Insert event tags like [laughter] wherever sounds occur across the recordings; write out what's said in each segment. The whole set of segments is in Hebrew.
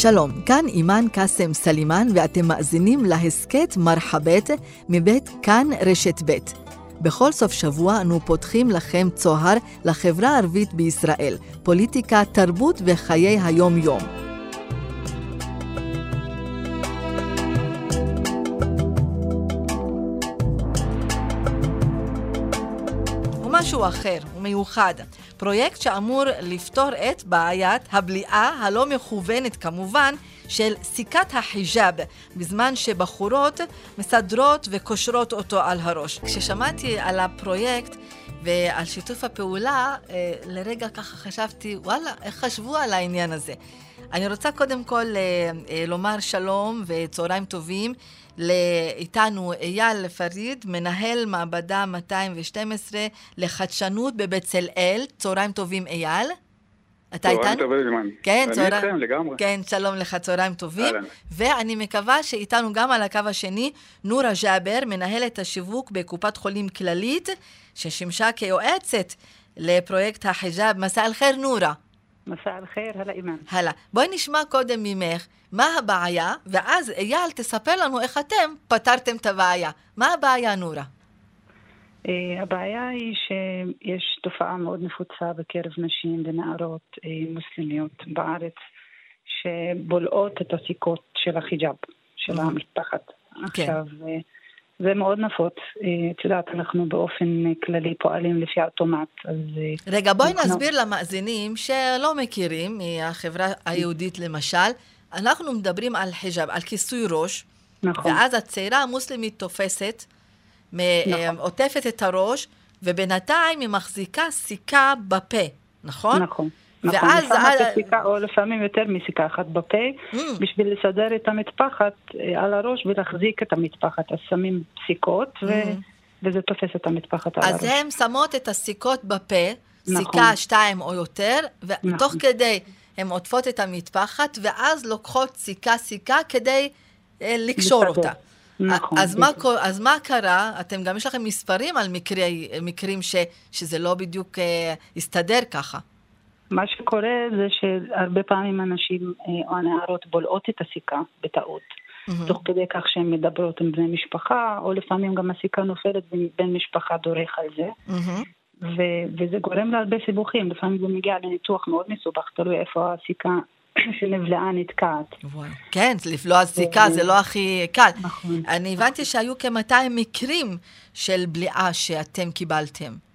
שלום, כאן אימאן קאסם סלימאן ואתם מאזינים להסכת מרחבת מבית כאן רשת ב'. בכל סוף שבוע אנו פותחים לכם צוהר לחברה הערבית בישראל, פוליטיקה, תרבות וחיי היום-יום. משהו אחר ומיוחד. פרויקט שאמור לפתור את בעיית הבליעה הלא מכוונת כמובן של סיכת החיג'אב, בזמן שבחורות מסדרות וקושרות אותו על הראש. כששמעתי על הפרויקט ועל שיתוף הפעולה, אה, לרגע ככה חשבתי, וואלה, איך חשבו על העניין הזה? אני רוצה קודם כל אה, אה, לומר שלום וצהריים טובים לאיתנו אייל פריד, מנהל מעבדה 212 לחדשנות בבצלאל. צהריים טובים, אייל. אתה איתנו? צהריים טובים, אימן. כן, צהריים. אני איתכם לגמרי. כן, שלום לך, צהריים טובים. ואני מקווה שאיתנו גם על הקו השני, נורה ג'אבר, מנהלת השיווק בקופת חולים כללית, ששימשה כיועצת לפרויקט החיג'אב. מסע אל-חיר, נורה. מסע אל-חיר, הלאה אימן. הלאה. בואי נשמע קודם ממך מה הבעיה, ואז אייל תספר לנו איך אתם פתרתם את הבעיה. מה הבעיה, נורה? הבעיה היא שיש תופעה מאוד נפוצה בקרב נשים ונערות מוסלמיות בארץ שבולעות את הסיכות של החיג'אב, של. המטפחת. כן. עכשיו, זה מאוד נפוץ. אה, את יודעת, אנחנו באופן כללי פועלים לפי האוטומט, אז... אה, רגע, בואי אנחנו... נסביר למאזינים שלא מכירים, מהחברה היהודית למשל, אנחנו מדברים על חיג'אב, על כיסוי ראש, נכון. ואז הצעירה המוסלמית תופסת, נכון. עוטפת את הראש, ובינתיים היא מחזיקה סיכה בפה, נכון? נכון. נכון, ואז... שמה סיכה, או לפעמים יותר מסיכה אחת בפה, mm. בשביל לסדר את המטפחת אה, על הראש ולהחזיק את המטפחת. אז שמים סיכות, ו... mm. וזה תופס את המטפחת על הראש. אז הן שמות את הסיכות בפה, נכון. סיכה שתיים או יותר, ותוך נכון. כדי הן עוטפות את המטפחת, ואז לוקחות סיכה-סיכה כדי אה, לקשור לסדר. אותה. נכון. אז מה, אז מה קרה? אתם גם יש לכם מספרים על מקרי, מקרים ש, שזה לא בדיוק אה, הסתדר ככה. מה שקורה זה שהרבה פעמים אנשים אה, או הנערות בולעות את הסיכה בטעות. Mm-hmm. תוך כדי כך שהן מדברות עם בני משפחה, או לפעמים גם הסיכה נופלת ובן משפחה דורך על זה. Mm-hmm. ו- וזה גורם להרבה סיבוכים, לפעמים זה מגיע לניתוח מאוד מסובך, תלוי איפה הסיכה [clears throat] שנבלעה נתקעת. כן, לבלוע סיכה זה לא הכי קל. נכון. אני הבנתי שהיו כ-200 מקרים של בליעה שאתם קיבלתם.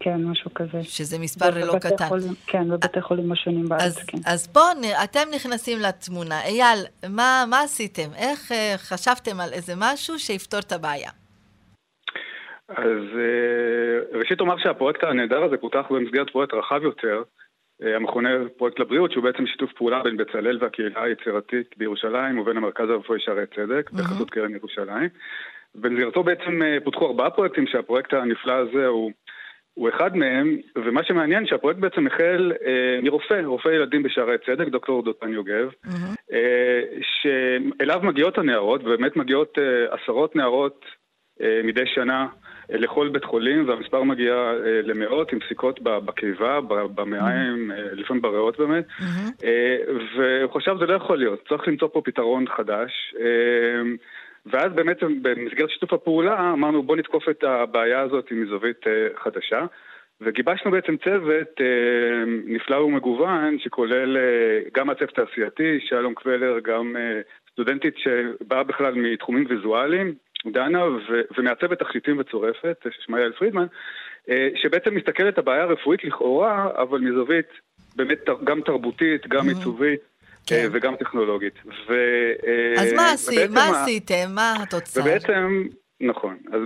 כן, משהו כזה. שזה מספר לא קטן. חולים, כן, בבתי חולים השונים בארץ, אז, כן. אז פה אתם נכנסים לתמונה. אייל, מה, מה עשיתם? איך uh, חשבתם על איזה משהו שיפתור את הבעיה? אז uh, ראשית אומר שהפרויקט הנהדר הזה פותח במסגרת פרויקט רחב יותר, uh, המכונה פרויקט לבריאות, שהוא בעצם שיתוף פעולה בין בצלאל והקהילה היצירתית בירושלים ובין המרכז הרפואי שערי צדק, mm-hmm. בחסות קרן ירושלים. במסגרתו בעצם פותחו ארבעה פרויקטים שהפרויקט הנפלא הזה הוא הוא אחד מהם, ומה שמעניין שהפרויקט בעצם החל אה, מרופא, רופא ילדים בשערי צדק, דוקטור דותן יוגב, mm-hmm. אה, שאליו מגיעות הנערות, ובאמת מגיעות אה, עשרות נערות אה, מדי שנה אה, לכל בית חולים, והמספר מגיע אה, למאות עם סיכות בקיבה, במעיים, mm-hmm. אה, לפעמים בריאות באמת, mm-hmm. אה, והוא חשב זה לא יכול להיות, צריך למצוא פה פתרון חדש. אה, ואז באמת במסגרת שיתוף הפעולה אמרנו בוא נתקוף את הבעיה הזאת מזווית אה, חדשה. וגיבשנו בעצם צוות אה, נפלא ומגוון שכולל אה, גם הצוות התעשייתי, שלום קבלר, גם סטודנטית שבאה בכלל מתחומים ויזואליים, דנה, ו- ומעצבת תכשיטים וצורפת, ששמה יעל פרידמן, שבעצם מסתכלת הבעיה הרפואית לכאורה, אבל מזווית באמת גם תרבותית, גם. עיצובית. כן. אה, וגם טכנולוגית. ו, אה, אז מה, עשי, מה עשיתם? מה התוצאה? ובעצם, נכון. אז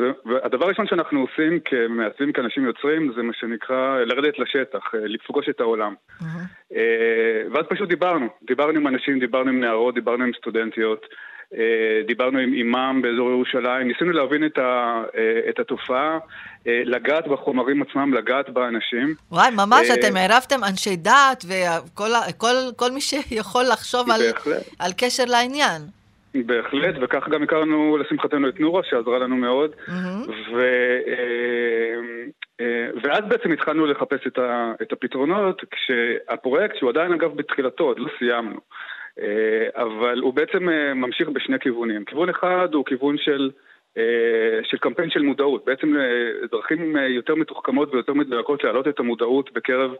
הדבר הראשון שאנחנו עושים כמעצבים, כאנשים יוצרים, זה מה שנקרא לרדת לשטח, אה, לפגוש את העולם. ואז פשוט דיברנו. דיברנו עם אנשים, דיברנו עם נערות, דיברנו עם סטודנטיות. דיברנו עם אימאם באזור ירושלים, ניסינו להבין את, ה, את התופעה, לגעת בחומרים עצמם, לגעת באנשים. וואי, ממש, אתם ערבתם אנשי דת וכל כל, כל מי שיכול לחשוב על, על קשר לעניין. בהחלט, וכך גם הכרנו לשמחתנו את נורה, שעזרה לנו מאוד. Mm-hmm. ו, אה, ואז בעצם התחלנו לחפש את, ה, את הפתרונות, כשהפרויקט, שהוא עדיין אגב בתחילתו, עוד לא סיימנו, אה, אבל הוא בעצם אה, ממשיך בשני כיוונים. כיוון אחד הוא כיוון של, של קמפיין של מודעות, בעצם דרכים יותר מתוחכמות ויותר מדויקות להעלות את המודעות בקרב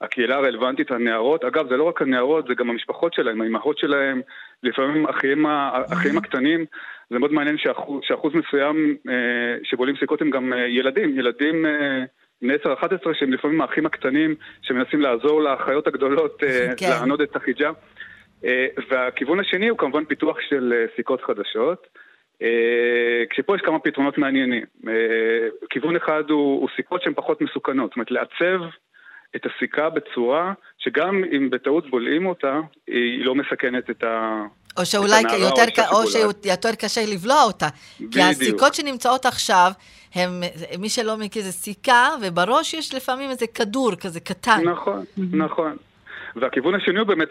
הקהילה הרלוונטית, הנערות. אגב, זה לא רק הנערות, זה גם המשפחות שלהם, האימהות שלהם, לפעמים אחים, האחים הקטנים. זה מאוד מעניין שאחוז, שאחוז מסוים אה, שבולים סיכות הם גם אה, ילדים, ילדים אה, בני 10-11 שהם לפעמים האחים הקטנים שמנסים לעזור לאחיות הגדולות אה, [laughs] כן. לענוד את החיג'אב. אה, והכיוון השני הוא כמובן פיתוח של אה, סיכות חדשות. אה, כשפה יש כמה פתרונות מעניינים. כיוון אחד הוא, הוא סיכות שהן פחות מסוכנות, זאת אומרת לעצב את הסיכה בצורה שגם אם בטעות בולעים אותה, היא לא מסכנת את ה... או שאולי יותר, או או שיותר קשה לבלוע אותה. בדיוק. כי הסיכות שנמצאות עכשיו, הם, מי שלא מכיר, זה סיכה, ובראש יש לפעמים איזה כדור כזה קטן. נכון, נכון. והכיוון השני הוא באמת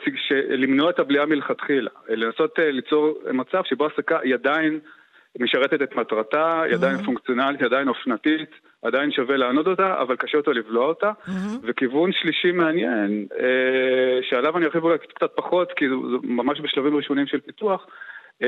למנוע את הבליעה מלכתחילה. לנסות אה, ליצור מצב שבו הסיכה היא עדיין משרתת את מטרתה, היא עדיין mm-hmm. פונקציונלית, היא עדיין אופנתית. עדיין שווה לענוד אותה, אבל קשה יותר לבלוע אותה. Mm-hmm. וכיוון שלישי מעניין, אה, שעליו אני ארחיב אולי קצת פחות, כי זה ממש בשלבים ראשונים של פיתוח, אה,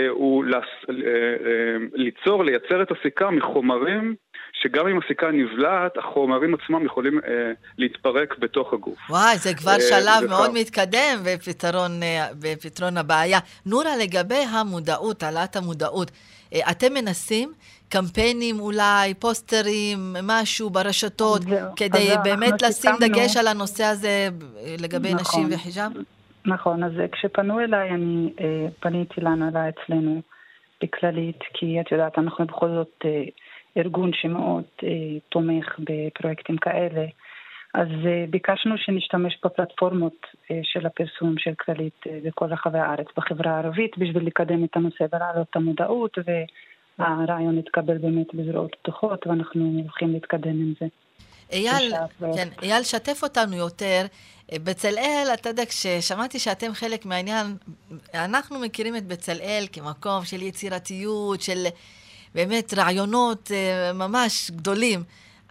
הוא לס, אה, אה, ליצור, לייצר את הסיכה מחומרים שגם אם הסיכה נבלעת, החומרים עצמם יכולים אה, להתפרק בתוך הגוף. וואי, זה כבר אה, שלב מאוד מתקדם בפתרון, אה, בפתרון הבעיה. נורה, לגבי המודעות, העלאת המודעות, אה, אתם מנסים קמפיינים אולי, פוסטרים, משהו ברשתות, כדי באמת לשים סיכמנו... דגש על הנושא הזה לגבי נכון, נשים וחיג'אב? נכון, אז כשפנו אליי, אני אה, פניתי להנהלה אצלנו בכללית, כי את יודעת, אנחנו בכל זאת אה, ארגון שמאוד אה, תומך בפרויקטים כאלה. אז אה, ביקשנו שנשתמש בפלטפורמות אה, של הפרסום של כללית אה, בכל רחבי הארץ בחברה הערבית בשביל לקדם את הנושא ולהעלות את המודעות והרעיון התקבל באמת בזרועות פתוחות ואנחנו הולכים להתקדם עם זה. אייל, כן, אייל, שתף אותנו יותר. בצלאל, אתה יודע, כששמעתי שאתם חלק מהעניין, אנחנו מכירים את בצלאל כמקום של יצירתיות, של באמת רעיונות ממש גדולים.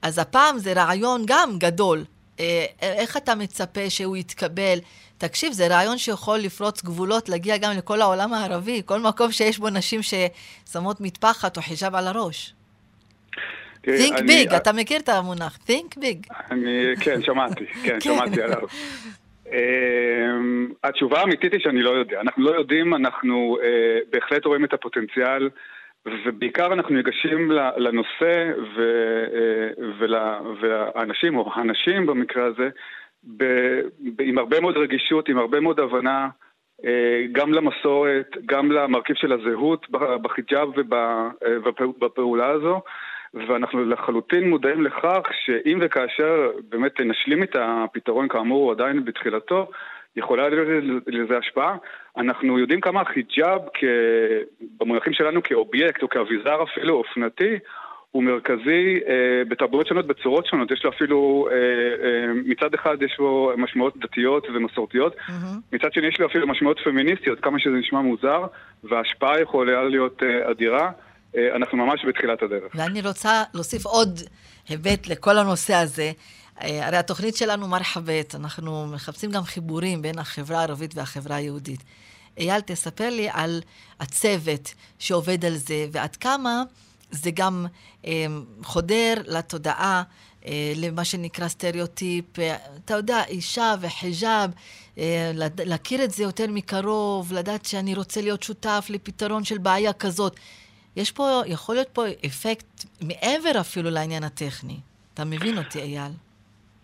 אז הפעם זה רעיון גם גדול. אה, איך אתה מצפה שהוא יתקבל? תקשיב, זה רעיון שיכול לפרוץ גבולות, להגיע גם לכל העולם הערבי, כל מקום שיש בו נשים ששמות מטפחת או חיג'אב על הראש. Think big, אתה מכיר את המונח, think big. אני, כן, שמעתי, [laughs] כן, כן. שמעתי עליו. אמ, התשובה האמיתית היא שאני לא יודע. אנחנו לא יודעים, אנחנו אה, בהחלט רואים את הפוטנציאל. ובעיקר אנחנו ניגשים לנושא והאנשים, או הנשים במקרה הזה, ב, ב, עם הרבה מאוד רגישות, עם הרבה מאוד הבנה, אה, גם למסורת, גם למרכיב של הזהות בחיג'אב ובפעולה הזו, ואנחנו לחלוטין מודעים לכך שאם וכאשר באמת נשלים את הפתרון, כאמור, הוא עדיין בתחילתו, יכולה להיות לזה השפעה. אנחנו יודעים כמה החיג'אב, במונחים שלנו כאובייקט או כאביזר אפילו אופנתי, הוא מרכזי אה, בתרבויות שונות, בצורות שונות. יש לו אפילו, אה, אה, מצד אחד יש לו משמעויות דתיות ומסורתיות, mm-hmm. מצד שני יש לו אפילו משמעויות פמיניסטיות, כמה שזה נשמע מוזר, וההשפעה יכולה להיות אה, אדירה. אה, אנחנו ממש בתחילת הדרך. ואני רוצה להוסיף עוד היבט לכל הנושא הזה. אה, הרי התוכנית שלנו מרחבת, אנחנו מחפשים גם חיבורים בין החברה הערבית והחברה היהודית. אייל, תספר לי על הצוות שעובד על זה, ועד כמה זה גם אה, חודר לתודעה, אה, למה שנקרא סטריאוטיפ. אה, אתה יודע, אישה וחיג'אב, אה, להכיר את זה יותר מקרוב, לדעת שאני רוצה להיות שותף לפתרון של בעיה כזאת. יש פה, יכול להיות פה אפקט מעבר אפילו לעניין הטכני. אתה מבין אותי, אייל?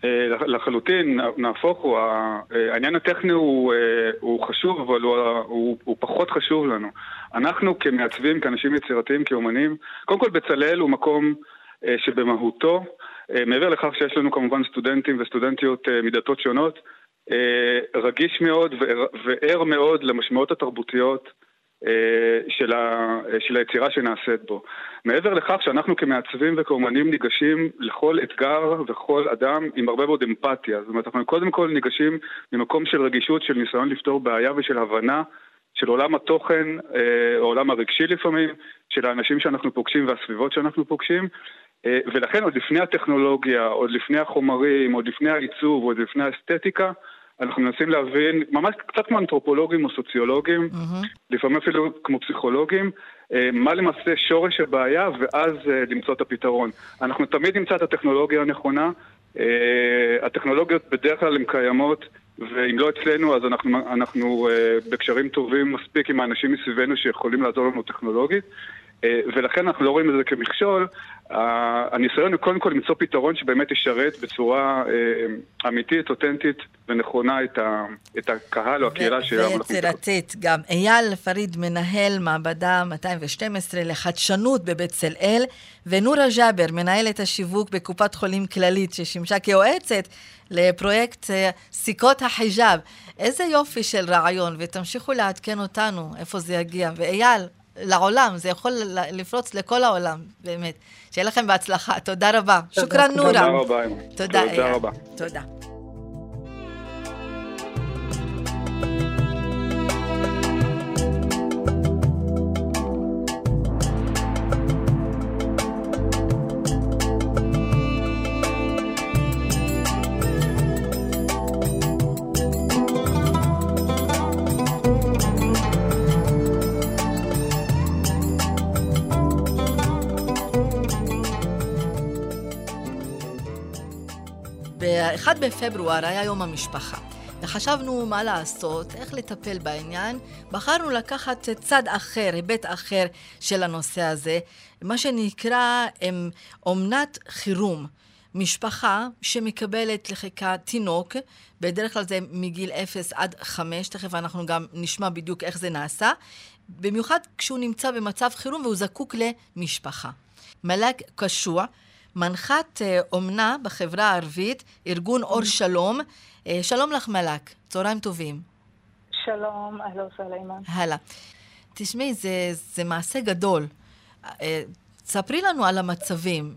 אה, לחלוטין, נהפוך הוא, אה, העניין הטכני הוא, אה, הוא חשוב, אבל הוא, הוא, הוא פחות חשוב לנו. אנחנו כמעצבים, כאנשים יצירתיים, כאומנים, קודם כל בצלאל הוא מקום שבמהותו, מעבר לכך שיש לנו כמובן סטודנטים וסטודנטיות מדתות שונות, רגיש מאוד וער מאוד למשמעות התרבותיות של, ה, של היצירה שנעשית בו. מעבר לכך שאנחנו כמעצבים וכאומנים ניגשים לכל אתגר וכל אדם עם הרבה מאוד אמפתיה. זאת אומרת, אנחנו קודם כל ניגשים ממקום של רגישות, של ניסיון לפתור בעיה ושל הבנה של עולם התוכן, אה, עולם הרגשי לפעמים, של האנשים שאנחנו פוגשים והסביבות שאנחנו פוגשים. אה, ולכן עוד לפני הטכנולוגיה, עוד לפני החומרים, עוד לפני העיצוב, עוד לפני האסתטיקה, אנחנו מנסים להבין, ממש קצת כמו אנתרופולוגים או סוציולוגים, mm-hmm. לפעמים אפילו כמו פסיכולוגים, אה, מה למעשה שורש הבעיה ואז אה, למצוא את הפתרון. אנחנו תמיד נמצא את הטכנולוגיה הנכונה, הטכנולוגיות בדרך כלל הן קיימות, ואם לא אצלנו אז אנחנו, אנחנו בקשרים טובים מספיק עם האנשים מסביבנו שיכולים לעזור לנו טכנולוגית. אה, ולכן אנחנו לא רואים את זה כמכשול. הניסיון הוא קודם כל למצוא פתרון שבאמת ישרת בצורה אה, אמיתית, אותנטית ונכונה את, ה, את הקהל או הקהילה שלנו. ויצירתית גם. אייל פריד, מנהל מעבדה 212 לחדשנות בבצלאל, ונורה ג'אבר, מנהלת השיווק בקופת חולים כללית, ששימשה כיועצת לפרויקט אה, סיכות החיג'אב. איזה יופי של רעיון, ותמשיכו לעדכן אותנו איפה זה יגיע. ואייל, לעולם, זה יכול לפרוץ לכל העולם, באמת. שיהיה לכם בהצלחה. תודה רבה. שוכרן נורה. תודה רבה. תודה, תודה רבה. תודה. ב-1 בפברואר היה יום המשפחה, וחשבנו מה לעשות, איך לטפל בעניין. בחרנו לקחת צד אחר, היבט אחר של הנושא הזה, מה שנקרא אומנת חירום. משפחה שמקבלת לחיקה תינוק, בדרך כלל זה מגיל 0 עד 5, תכף אנחנו גם נשמע בדיוק איך זה נעשה, במיוחד כשהוא נמצא במצב חירום והוא זקוק למשפחה. מלאק קשוע מנחת אה, אומנה בחברה הערבית, ארגון אור שלום. אה, שלום לך מלאק, צהריים טובים. שלום, אהלו סלימן. הלאה. תשמעי, זה, זה מעשה גדול. אה, ספרי לנו על המצבים.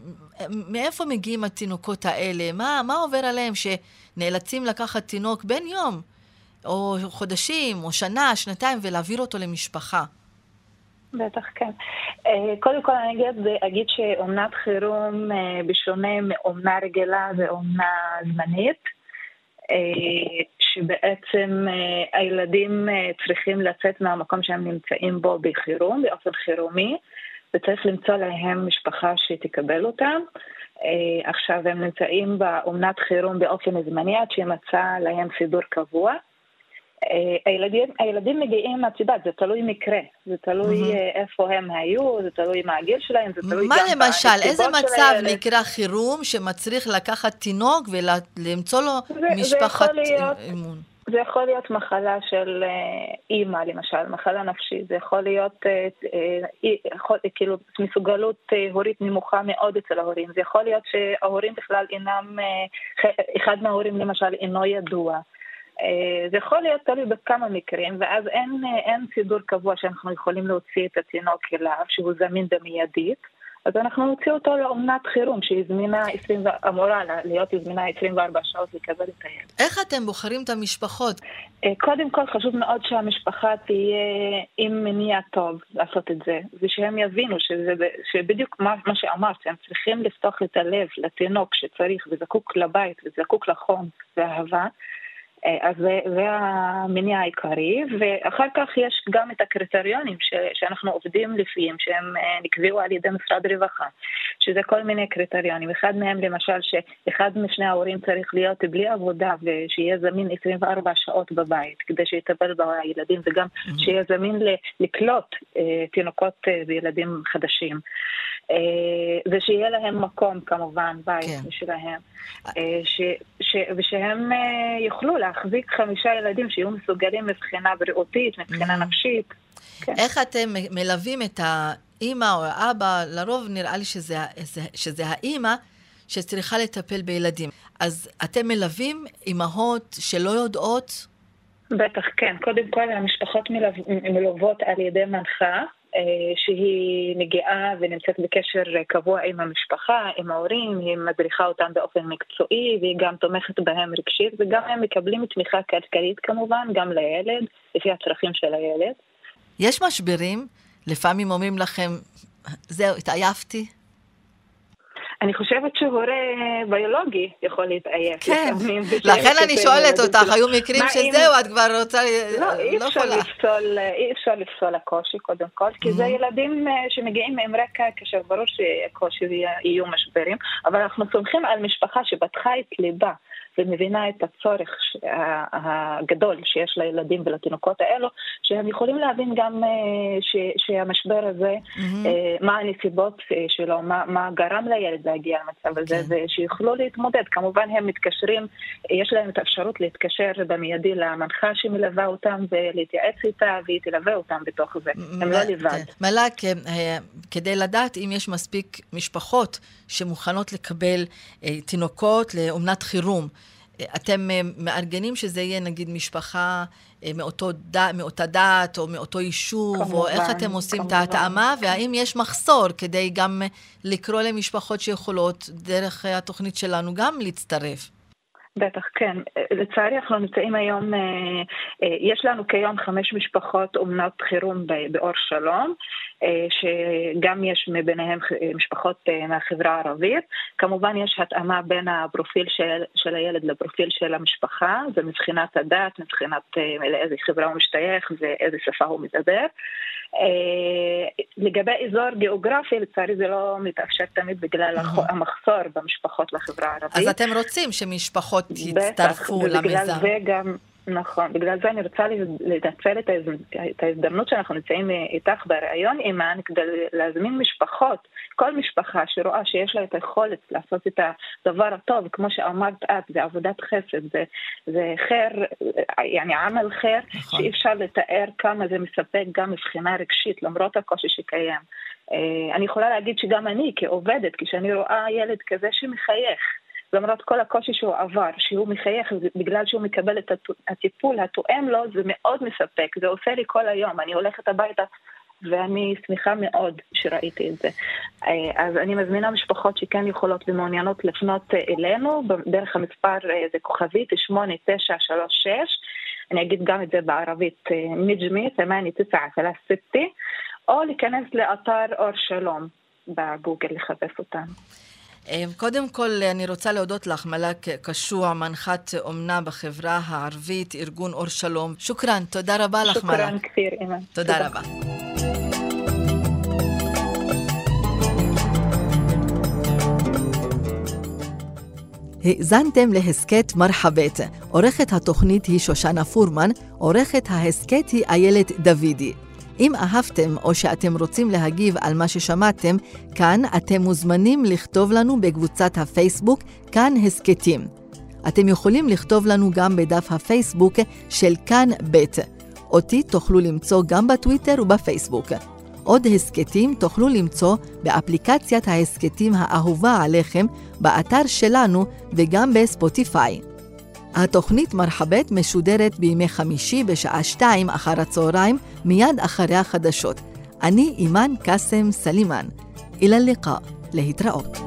מאיפה מגיעים התינוקות האלה? מה, מה עובר עליהם שנאלצים לקחת תינוק בן יום, או חודשים, או שנה, שנתיים, ולהעביר אותו למשפחה? בטח, כן. אה, קודם כל אני אגיד, אגיד שאומנת חירום, אה, בשונה מאומנה רגילה ואומנה זמנית, אה, שבעצם הילדים צריכים לצאת מהמקום שהם נמצאים בו בחירום, באופן חירומי, וצריך למצוא להם משפחה שתקבל אותם. עכשיו הם נמצאים באומנת חירום באופן זמני עד שימצא להם סידור קבוע. אה, הילדים, הילדים מגיעים, את יודעת, זה תלוי מקרה, זה תלוי mm-hmm. איפה הם היו, זה תלוי מה הגיל שלהם, זה תלוי מה למשל, איזה מצב נקרא חירום שמצריך לקחת תינוק ולמצוא לו זה, משפחת זה אימון? זה יכול להיות מחלה של אה, אימא, למשל, מחלה נפשית, זה יכול להיות יכול, כאילו מסוגלות הורית נמוכה מאוד אצל ההורים, זה יכול להיות שההורים בכלל אינם, אחד מההורים למשל אינו ידוע. אה, זה יכול להיות תלוי בכמה מקרים, ואז אין, אין סידור קבוע שאנחנו יכולים להוציא את התינוק אליו, שהוא זמין במיידית. אז אנחנו נוציא אותו לאומנת חירום, שהיא זמינה 20, אמורה להיות זמינה 24 שעות לקבל את הילד. איך אתם בוחרים את המשפחות? אה, קודם כל חשוב מאוד שהמשפחה תהיה עם מניע טוב לעשות את זה, ושהם יבינו שזה, שבדיוק מה, מה שאמרת, הם צריכים לפתוח את הלב לתינוק שצריך וזקוק לבית וזקוק לחום ואהבה. אה, אז זה, זה המניע העיקרי, ואחר כך יש גם את הקריטריונים ש, שאנחנו עובדים לפיהם, שהם אה, נקבעו על ידי משרד רווחה, שזה כל מיני קריטריונים. אחד מהם למשל שאחד משני ההורים צריך להיות בלי עבודה ושיהיה זמין 24 שעות בבית כדי שיטפל בילדים, וגם mm-hmm. שיהיה זמין לקלוט אה, תינוקות אה, וילדים חדשים. אה, ושיהיה להם מקום כמובן, בית כן. משלהם, אה, ש, ש, ושהם אה, יוכלו להחזיק חמישה ילדים שיהיו מסוגלים מבחינה בריאותית, מבחינה mm. נפשית. כן. איך אתם מלווים את האימא או האבא? לרוב נראה לי שזה, שזה האימא שצריכה לטפל בילדים. אז אתם מלווים אימהות שלא יודעות בטח, כן. קודם כל, המשפחות מלוות על ידי מנחה, שהיא מגיעה ונמצאת בקשר קבוע עם המשפחה, עם ההורים, היא מדריכה אותם באופן מקצועי והיא גם תומכת בהם רגשית וגם הם מקבלים תמיכה כלכלית כמובן, גם לילד, לפי הצרכים של הילד. יש משברים? לפעמים אומרים לכם, זהו, התעייפתי? אני חושבת שהורה ביולוגי יכול להתעייף. כן, [laughs] לכן אני שואלת אותך, היו מקרים שזהו, את כבר רוצה... לא, אי לא אפשר לפסול, אי אפשר לפסול הקושי קודם כל, כי זה ילדים אה, שמגיעים עם רקע כאשר ברור שקושי יהיו משברים, אבל אנחנו סומכים על משפחה שפתחה את ליבה. ומבינה את הצורך הגדול שיש לילדים ולתינוקות האלו, שהם יכולים להבין גם אה, ש, שהמשבר הזה, mm-hmm. מה הנסיבות אה, שלו, מה, מה גרם לילד להגיע למצב הזה, כן. ושיוכלו להתמודד. כמובן הם מתקשרים, יש להם את האפשרות להתקשר במיידי למנחה שמלווה אותם ולהתייעץ איתה, והיא תלווה אותם בתוך זה. הם לא לבד. כן. מלאק, כדי לדעת אם יש מספיק משפחות שמוכנות לקבל תינוקות לאומנת חירום, אתם אה, מארגנים שזה יהיה נגיד משפחה אה, מאותו ד... מאותה דת או מאותו יישוב, כמובן, או איך אתם עושים כמובן. את ההתאמה, והאם יש מחסור כדי גם לקרוא למשפחות שיכולות דרך התוכנית שלנו גם להצטרף? בטח, כן. לצערי אנחנו נמצאים היום, אה, אה, יש לנו כיום חמש משפחות אומנות חירום באור שלום, אה, שגם יש מביניהם משפחות מהחברה הערבית. כמובן יש התאמה בין הפרופיל של, של הילד לפרופיל של המשפחה, זה מבחינת הדת, מבחינת לאיזה חברה הוא משתייך ואיזה שפה הוא מדבר. לגבי אזור גיאוגרפי, לצערי זה לא מתאפשר תמיד בגלל המחסור במשפחות לחברה הערבית. אז אתם רוצים שמשפחות יצטרפו למיזם. בגלל זה גם, נכון, בגלל זה אני רוצה לנצל את ההזדמנות שאנחנו נמצאים איתך בריאיון, אימאן, כדי להזמין משפחות, כל משפחה שרואה שיש לה את היכולת לעשות את הדבר הטוב, כמו שאמרת את, זה עבודת חסד, זה, זה חיר, יעני עמל חיר, נכון. שאי אפשר לתאר כמה זה מספק גם מבחינה רגשית, למרות הקושי שקיים. אה, אני יכולה להגיד שגם אני כעובדת, כשאני רואה ילד כזה שמחייך, למרות כל הקושי שהוא עבר, שהוא מחייך בגלל שהוא מקבל את הטיפול התואם לו, זה מאוד מספק, זה עושה לי כל היום, אני הולכת הביתה ואני שמחה מאוד שראיתי את זה. אה, אז אני מזמינה משפחות שכן יכולות ומעוניינות לפנות אלינו, דרך המספר אה, זה כוכבית 8936, אני אגיד גם את זה בערבית, נג'מי, 8936, או להיכנס לאתר אור שלום בגוגל לחפש אותנו. אה, קודם כל, אני רוצה להודות לך, מלאק קשוע, מנחת אומנה בחברה הערבית, ארגון אור שלום. שוכרן, תודה רבה לך, מלאק. שוכרן כפיר, אימא. תודה רבה. האזנתם להסכת מרחבת. עורכת התוכנית היא שושנה פורמן, עורכת ההסכת היא איילת דוידי. אם אהבתם או שאתם רוצים להגיב על מה ששמעתם, כאן אתם מוזמנים לכתוב לנו בקבוצת הפייסבוק כאן הסכתים. אתם יכולים לכתוב לנו גם בדף הפייסבוק של כאן ב'. אותי תוכלו למצוא גם בטוויטר ובפייסבוק. עוד הסכתים תוכלו למצוא באפליקציית ההסכתים האהובה עליכם, באתר שלנו וגם בספוטיפיי. התוכנית מרחבת משודרת בימי חמישי בשעה שתיים אחר הצהריים, מיד אחרי החדשות. אני אימאן קאסם סלימאן. אילא ליקה, להתראות.